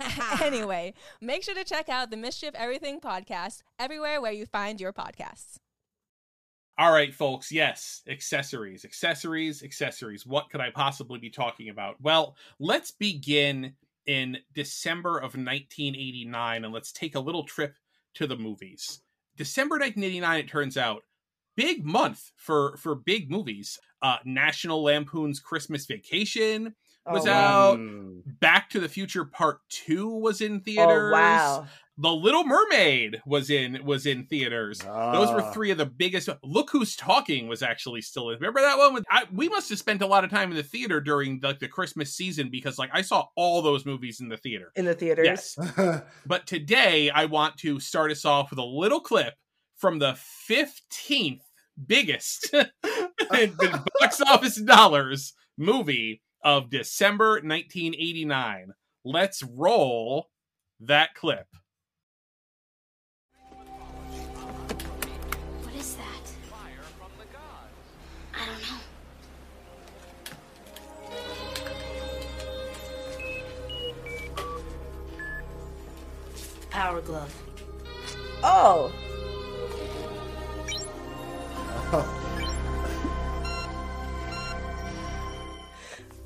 anyway, make sure to check out the Mystery of Everything podcast everywhere where you find your podcasts. All right, folks. Yes, accessories, accessories, accessories. What could I possibly be talking about? Well, let's begin in December of 1989 and let's take a little trip to the movies. December 1989, it turns out, big month for for big movies. Uh, National Lampoon's Christmas Vacation was Oh, out. Mm. Back to the Future Part Two was in theaters. Oh, wow. The Little Mermaid was in was in theaters. Those were Ah. three of the biggest. Look who's talking was actually still in. Remember that one? With, I, we must have spent a lot of time in the theater during like the Christmas season because like I saw all those movies in the theater. In the theaters. Yes. But today I want to start us off with a little clip from the fifteenth biggest in box office dollars movie of December 1989. Let's roll that clip. What is that? I don't know. Power glove. Oh. oh.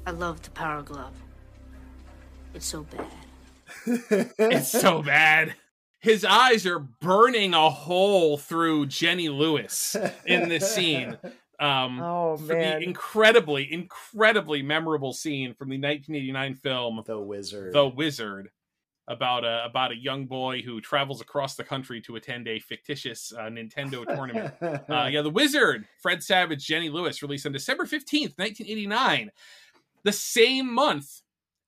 I love the power glove. It's so bad. It's so bad. His eyes are burning a hole through Jenny Lewis in this scene. Um, Oh, man. the incredibly, incredibly memorable scene from the 1989 film the wizard. The Wizard, about a about a young boy who travels across the country to attend a fictitious uh, Nintendo tournament. Uh, yeah, The Wizard, Fred Savage, Jenny Lewis, released on December 15th, 1989, the same month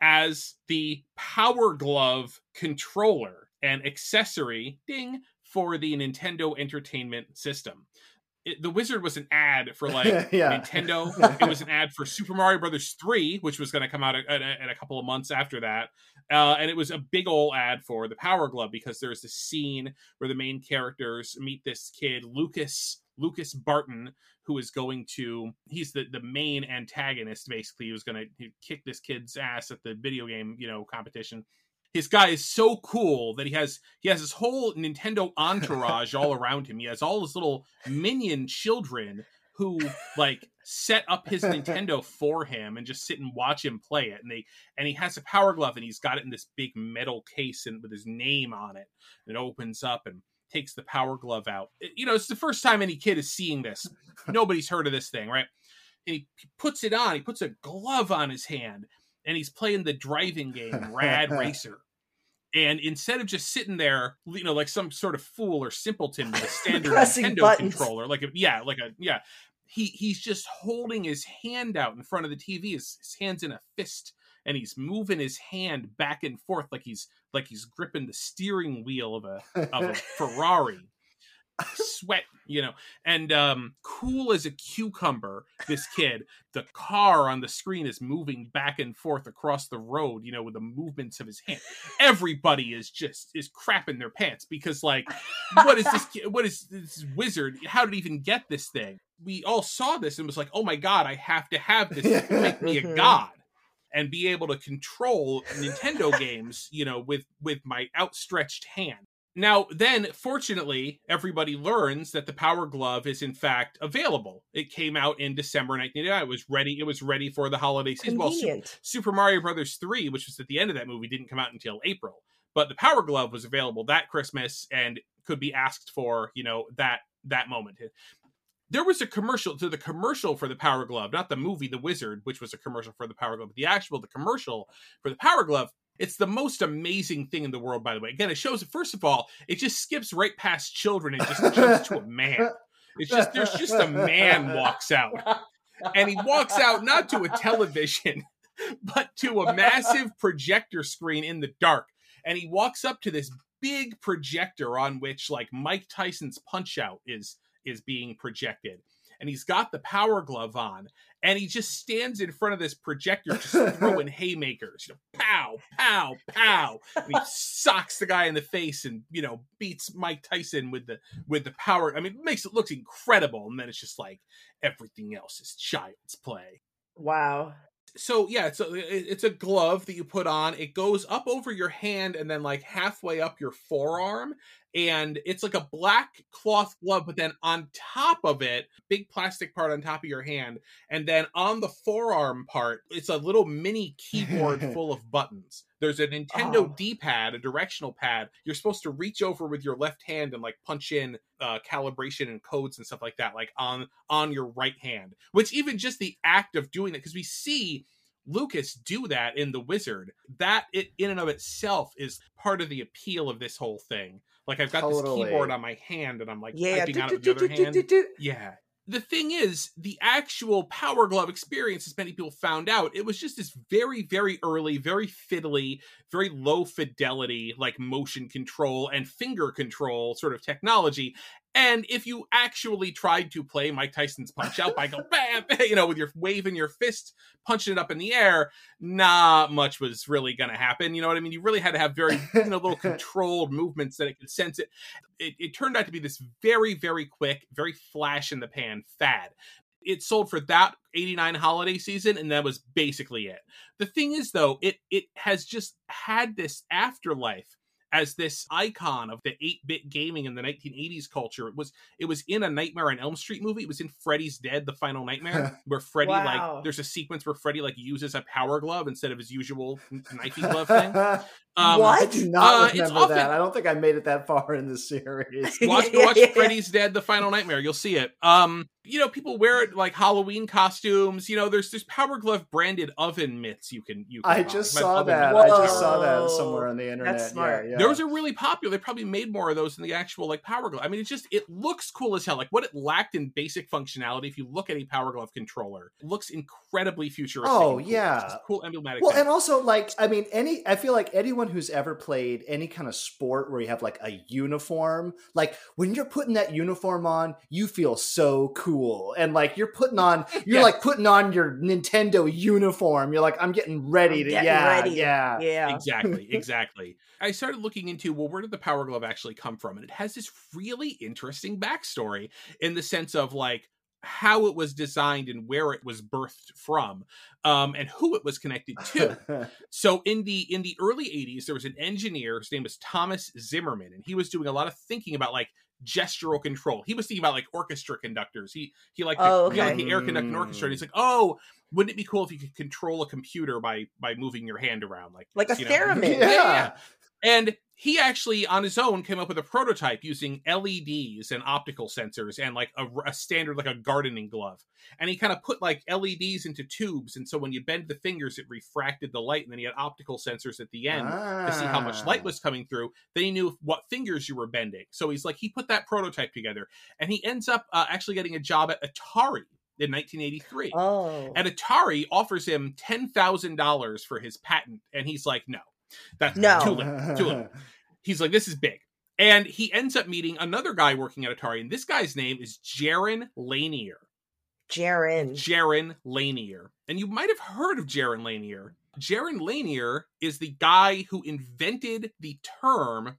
as the Power Glove controller and accessory, ding, for the Nintendo Entertainment System. It, the Wizard was an ad for like Yeah. Nintendo. It was an ad for Super Mario Brothers 3, which was going to come out in a, a couple of months after that. Uh, and it was a big old ad for the Power Glove because there's this scene where the main characters meet this kid, Lucas Lucas Barton, who is going to he's the, the main antagonist basically he was going to kick this kid's ass at the video game you know competition. His guy is so cool that he has he has this whole nintendo entourage all around him. He has all his little minion children who like set up his nintendo for him and just sit and watch him play it. And they and he has a power glove and he's got it in this big metal case and with his name on it. And it opens up and takes the power glove out. You know it's the first time any kid is seeing this. Nobody's heard of this thing right? And he he puts it on he puts a glove on his hand and he's playing the driving game rad racer. And instead of just sitting there you know like some sort of fool or simpleton with a standard nintendo buttons. controller like a yeah like a yeah. He he's just holding his hand out in front of the tv his, his hands in a fist and he's moving his hand back and forth like he's like he's gripping the steering wheel of a of a ferrari sweat, you know, and um, cool as a cucumber. This kid, the car on the screen is moving back and forth across the road, you know, with the movements of his hand. Everybody is just is crapping their pants because, like, what is this? What is this wizard? How did he even get this thing? We all saw this and was like, oh my god, I have to have this. to Make me a god and be able to control Nintendo games, you know, with with my outstretched hand. Now, then, fortunately, everybody learns that the Power Glove is in fact available. It came out in December 1989. It was ready. It was ready for the holiday season. Well, Convenient. Super Mario Brothers 3, which was at the end of that movie, didn't come out until April. But the Power Glove was available that Christmas and could be asked for, you know, that that moment. There was a commercial to the commercial for the Power Glove, not the movie The Wizard, which was a commercial for the Power Glove, but the actual the commercial for the Power Glove. It's the most amazing thing in the world, by the way. Again, it shows first of all, it just skips right past children and just jumps to a man. It's just there's just a man walks out. And he walks out not to a television, but to a massive projector screen in the dark. And he walks up to this big projector on which like Mike Tyson's punch out is is being projected. And he's got the power glove on, and he just stands in front of this projector, just throwing haymakers, you know, pow, pow, pow. And he socks the guy in the face, and you know, beats Mike Tyson with the with the power. I mean, it makes it looks incredible. And then it's just like everything else is child's play Wow. so yeah, it's a it's a glove that you put on. It goes up over your hand and then like halfway up your forearm, and it's like a black cloth glove. But then on top of it, big plastic part on top of your hand, and then on the forearm part, it's a little mini keyboard full of buttons. There's a Nintendo Oh. D-pad, a directional pad. You're supposed to reach over with your left hand and like punch in uh, calibration and codes and stuff like that, like on on your right hand. Which even just the act of doing it, because we see Lucas do that in The Wizard. That it in and of itself is part of the appeal of this whole thing. Like I've got Totally. this keyboard on my hand and I'm like Yeah. typing on it with the other hand. Yeah. The thing is, the actual Power Glove experience, as many people found out, it was just this very, very early, very fiddly, very low fidelity, like motion control and finger control sort of technology. And if you actually tried to play Mike Tyson's Punch Out by go bam, you know, with your waving your fist, punching it up in the air, not much was really going to happen. You know what I mean? You really had to have very, you know, little controlled movements that it could sense it. it. It turned out to be this very, very quick, very flash in the pan fad. It sold for that 89 holiday season, and that was basically it. The thing is, though, it it has just had this afterlife as this icon of the 8-bit gaming in the 1980s culture. It was it was in a Nightmare on Elm Street movie. It was in Freddy's Dead: The Final Nightmare, where Freddy Wow. like there's a sequence where Freddy like uses a power glove instead of his usual knifey glove thing. Um, What? I do not Uh, remember often- that. I don't think I made it that far in the series. watch Yeah, watch yeah, yeah. Freddy's Dead: The Final Nightmare. You'll see it. Um, you know, people wear it like Halloween costumes. You know, there's there's Power Glove branded oven mitts you can you. Can I just My saw that. mitts. I just saw that somewhere on the internet. That's smart. Yeah, yeah. Those are really popular. They probably made more of those than the actual like Power Glove. I mean, it's just it looks cool as hell. Like what it lacked in basic functionality. If you look at a Power Glove controller, it looks incredibly futuristic. Oh, cool. yeah. It's just a cool emblematic. Well, thing. and also like I mean, any I feel like anyone who's ever played any kind of sport where you have like a uniform, like when you're putting that uniform on, you feel so cool, and like you're putting on, you're Yes. like putting on your Nintendo uniform. You're like, I'm getting ready I'm to, getting yeah, ready. yeah. Yeah. exactly exactly i started looking into well where did the power glove actually come from and it has this really interesting backstory in the sense of like how it was designed and where it was birthed from um, and who it was connected to so in the in the early 80s there was an engineer his name was thomas zimmerman and he was doing a lot of thinking about like gestural control he was thinking about like orchestra conductors he he liked Oh, the, he liked okay. the air conducting orchestra and he's like oh wouldn't it be cool if you could control a computer by by moving your hand around like Like a theremin. yeah. Yeah. and he actually on his own came up with a prototype using leds and optical sensors and like a, a standard like a gardening glove and he kind of put like leds into tubes and so when you bend the fingers it refracted the light and then he had optical sensors at the end to see how much light Ah. was coming through. Then he knew what fingers you were bending. So he's like, he put that prototype together, and he ends up uh, actually getting a job at Atari in 1983. Oh. And Atari offers him ten thousand dollars for his patent, and he's like, no, that's No. too little, too little. He's like, this is big. And he ends up meeting another guy working at Atari, and this guy's name is Jaron Lanier. Jaren. Jaron Lanier. And you might have heard of Jaron Lanier. Jaron Lanier is the guy who invented the term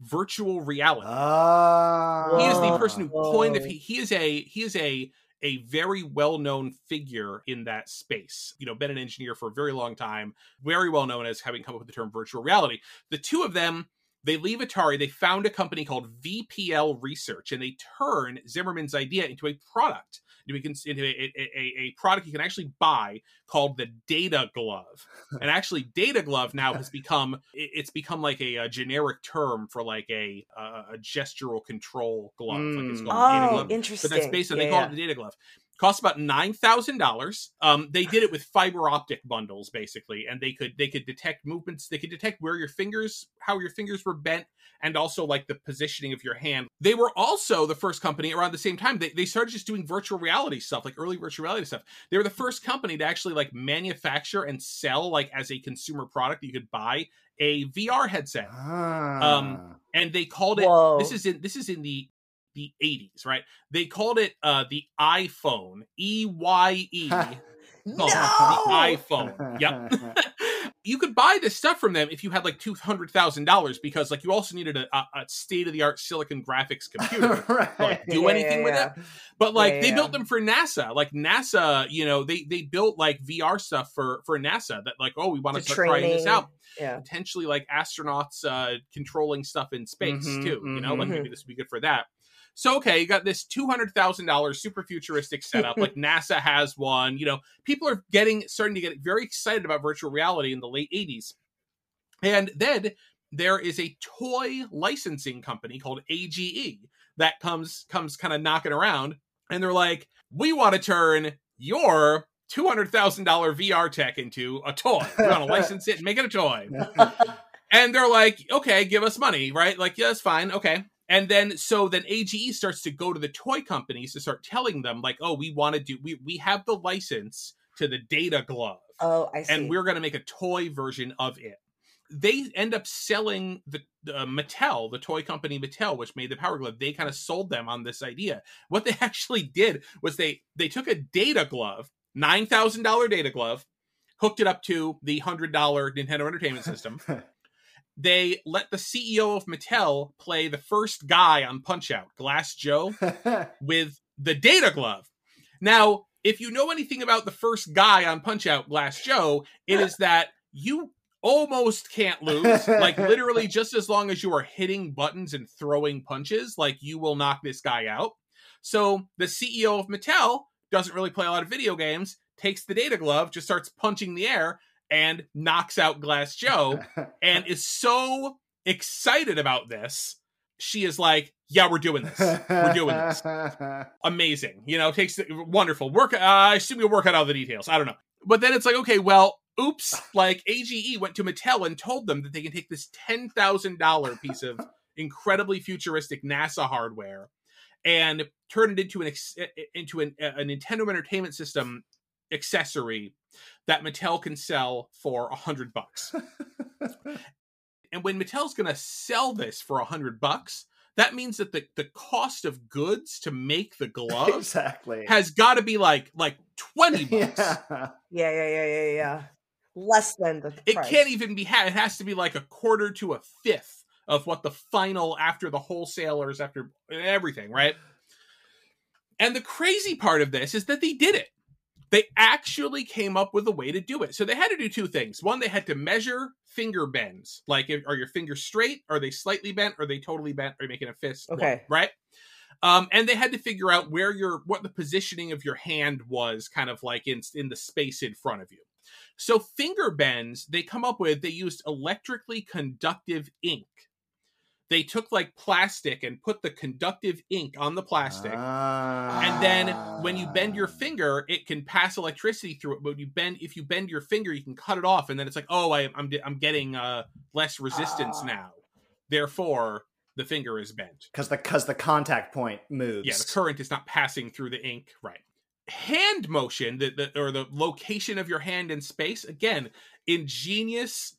virtual reality. Ah. he is the person who coined it. He, he is a he is a a very well known figure in that space. You know, been an engineer for a very long time, very well known as having come up with the term virtual reality. The two of them. They leave Atari. They found a company called VPL Research, and they turn Zimmerman's idea into a product, into a, into a, a, a product you can actually buy called the Data Glove. And actually, Data Glove now has become it's become like a, a generic term for like a a, a gestural control glove. Like it's Mm. called Data Oh, Glove interesting. but that's based on yeah, they call yeah. it the data glove costs about nine thousand dollars um they did it with fiber optic bundles basically and they could they could detect movements they could detect where your fingers how your fingers were bent and also like the positioning of your hand they were also the first company around the same time they, they started just doing virtual reality stuff like early virtual reality stuff they were the first company to actually like manufacture and sell like as a consumer product you could buy a vr headset Ah. Um, and they called it Whoa. this is in this is in the the 80s right they called it uh the EyePhone e-y-e No! the EyePhone yep you could buy this stuff from them if you had like $200000 because like you also needed a, a, a state-of-the-art silicon graphics computer right. to, like, do Yeah, anything yeah, with yeah. it but like they built them for nasa like nasa you know they they built like vr stuff for for nasa that like oh we want to start trying this out Yeah. potentially like astronauts uh controlling stuff in space Mhm, too you know like mhm. maybe this would be good for that so okay you got this $200000 super futuristic setup like nasa has one you know people are getting starting to get very excited about virtual reality in the late 80s and then there is a toy licensing company called age that comes comes kind of knocking around and they're like we want to turn your $200000 vr tech into a toy we want to license it and make it a toy and they're like, okay, give us money, right? Like, yeah, that's fine, okay. And then so then AGE starts to go to the toy companies to start telling them, like, oh, we want to do we we have the license to the data glove, Oh, I see. and we're going to make a toy version of it. They end up selling the uh, Mattel, the toy company Mattel, which made the Power Glove. They kind of sold them on this idea. What they actually did was they they took a data glove, nine thousand dollar data glove, hooked it up to the hundred dollar Nintendo Entertainment System they let the CEO of Mattel play the first guy on Punch Out, Glass Joe, with the data glove. Now, if you know anything about the first guy on Punch Out, Glass Joe, it is that you almost can't lose. Like literally just as long as you are hitting buttons and throwing punches, like you will knock this guy out. So the CEO of Mattel doesn't really play a lot of video games, takes the data glove, just starts punching the air and knocks out Glass Joe and is so excited about this. She is like, "Yeah, we're doing this. We're doing this. Amazing. You know, takes the, wonderful work. Uh, I assume you'll work out all the details. I don't know." But then it's like, okay, well, oops. Like AGE went to Mattel and told them that they can take this ten thousand dollar piece of incredibly futuristic NASA hardware and turn it into an ex- into an, a Nintendo Entertainment System accessory that Mattel can sell for a hundred bucks. And when Mattel's going to sell this for a hundred bucks, that means that the, the cost of goods to make the glove exactly. has got to be like like twenty bucks. yeah. yeah, yeah, yeah, yeah, yeah. Less than the It price. can't even be had. It has to be like a quarter to a fifth of what the final after the wholesalers after everything, right? And the crazy part of this is that they did it. They actually came up with a way to do it. So they had to do two things. One, they had to measure finger bends. Like, if, are your fingers straight? Are they slightly bent? Are they totally bent? Are you making a fist? Okay. Right? Um, and they had to figure out where your what the positioning of your hand was, kind of like in in the space in front of you. So finger bends, they come up with they used electrically conductive ink. They took like plastic and put the conductive ink on the plastic. And then when you bend your finger, it can pass electricity through it. But when you bend, if you bend your finger, you can cut it off, and then it's like, oh, I, I'm I'm getting uh, less resistance now. Therefore, the finger is bent. because the because the contact point moves. Yeah, the current is not passing through the ink. Right. Hand motion, the, the or the location of your hand in space. Again, ingenious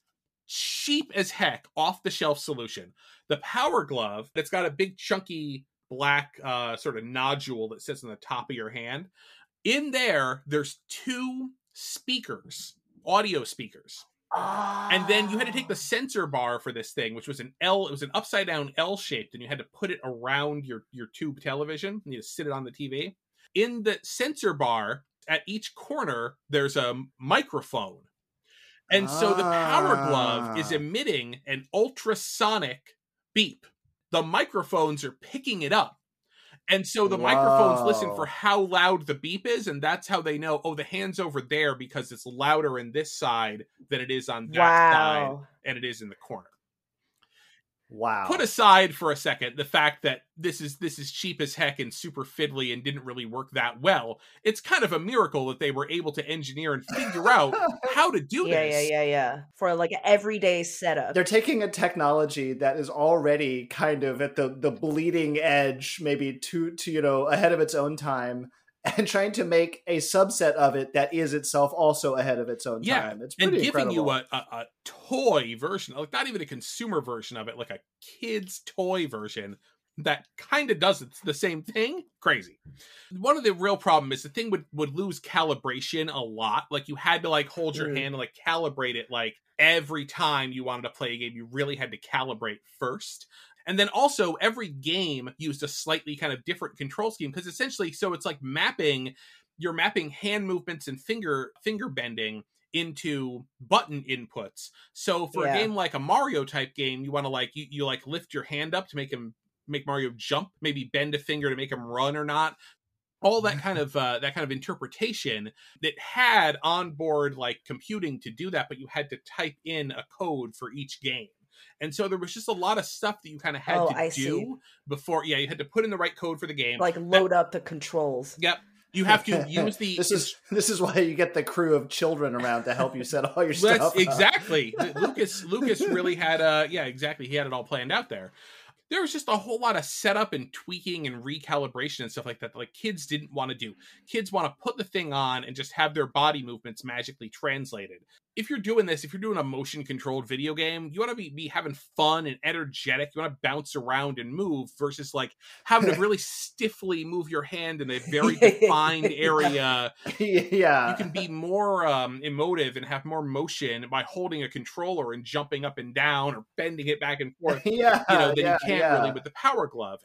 cheap as heck off the shelf solution. The Power Glove that's got a big chunky black uh, sort of nodule that sits on the top of your hand. In there, there's two speakers, audio speakers. And then you had to take the sensor bar for this thing, which was an L. It was an upside down L shaped, and you had to put it around your your tube television. And you sit it on the TV. In the sensor bar, at each corner, there's a microphone, and so the Power Glove is Ah. emitting an ultrasonic beep. The microphones are picking it up. And so the microphones listen for how loud the beep is, and that's how they know, oh, the hand's over there because it's louder in this side than it is on that side and it is in the corner. Wow. Put aside for a second the fact that this is this is cheap as heck and super fiddly and didn't really work that well. It's kind of a miracle that they were able to engineer and figure out how to do Yeah, this. yeah, yeah, yeah. For like an everyday setup. They're taking a technology that is already kind of at the the bleeding edge, maybe to to you know ahead of its own time, and trying to make a subset of it that is itself also ahead of its own Yeah, time. It's and giving incredible. you a, a, a toy version, like not even a consumer version of it, like a kid's toy version that kind of does the same thing. Crazy. One of the real problem is the thing would would lose calibration a lot. Like you had to like hold your Mm. hand and like calibrate it like every time you wanted to play a game, you really had to calibrate first. And then also every game used a slightly kind of different control scheme because essentially so it's like mapping you're mapping hand movements and finger finger bending into button inputs. So for Yeah. a game like a Mario type game, you want to like you, you like lift your hand up to make him make Mario jump, maybe bend a finger to make him run or not. All that kind of uh, that kind of interpretation that had onboard like computing to do that, but you had to type in a code for each game. And so there was just a lot of stuff that you kind of had Oh, to I do see. before. Yeah, you had to put in the right code for the game. like load up the controls. Yep. You have to use the this is this is why you get the crew of children around to help you set all your stuff. exactly. Lucas Lucas really had a yeah, exactly. He had it all planned out there. There was just a whole lot of setup and tweaking and recalibration and stuff like that that like kids didn't want to do. Kids want to put the thing on and just have their body movements magically translated. If you're doing this, if you're doing a motion controlled video game, you want to be, be having fun and energetic. You want to bounce around and move versus like having to really stiffly move your hand in a very defined area yeah. you can be more um, emotive and have more motion by holding a controller and jumping up and down or bending it back and forth. yeah, You know, than yeah, you can't yeah. really with the Power Glove.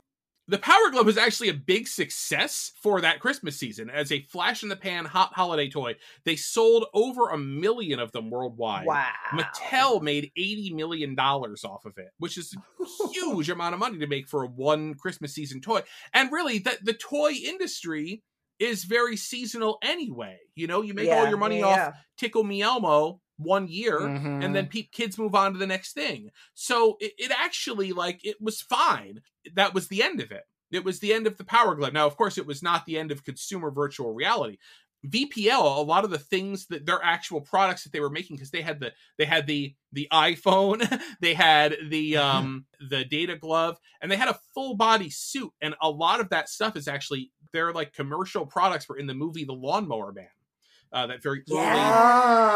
The Power Glove was actually a big success for that Christmas season as a flash in the pan hot holiday toy. They sold over a million of them worldwide. Wow. Mattel made eighty million dollars off of it, which is a huge amount of money to make for a one Christmas season toy. And really, the the toy industry is very seasonal anyway. You know, you make all your money yeah, off yeah. Tickle Me Elmo one year, Mhm. and then pe- kids move on to the next thing. So it, it actually like it was fine. That was the end of it. It was the end of the Power Glove. Now, of course, it was not the end of consumer virtual reality. VPL, a lot of the things that their actual products that they were making, because they had the they had the the EyePhone, they had the um the data glove, and they had a full body suit, and a lot of that stuff is actually their like commercial products were in the movie The Lawnmower Man. Uh, that very early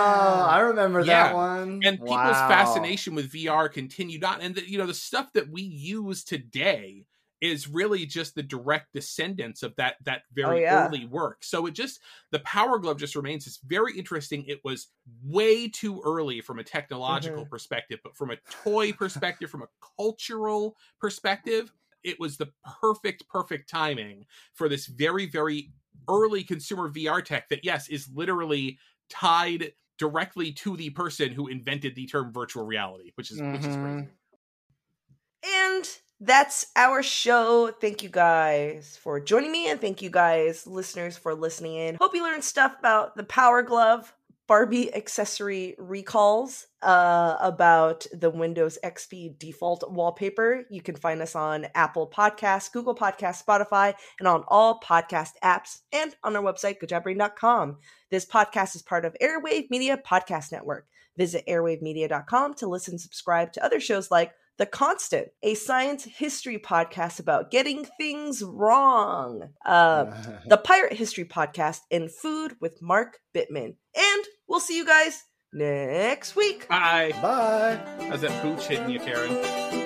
Oh, I remember Yeah. that one. and people's Wow. fascination with VR continued on, and the, you know the stuff that we use today is really just the direct descendants of that that very Oh, yeah. early work. So it just the Power Glove just remains. It's very interesting. It was way too early from a technological Mm-hmm. perspective, but from a toy perspective, from a cultural perspective, it was the perfect perfect timing for this very very early consumer VR tech that yes is literally tied directly to the person who invented the term virtual reality, which is which is Mhm. crazy. And that's our show. Thank you guys for joining me, and thank you guys, listeners, for listening in. Hope you learned stuff about the Power Glove, Barbie accessory recalls, uh, about the Windows XP default wallpaper. You can find us on Apple Podcasts, Google Podcasts, Spotify, and on all podcast apps, and on our website, goodjobbrain.com. This podcast is part of Airwave Media Podcast Network. Visit airwavemedia.com to listen subscribe to other shows like The Constant, a science history podcast about getting things wrong. Uh, the Pirate History Podcast, and Food with Mark Bittman. And we'll see you guys next week. Bye. Bye. How's that booch hitting you, Karen?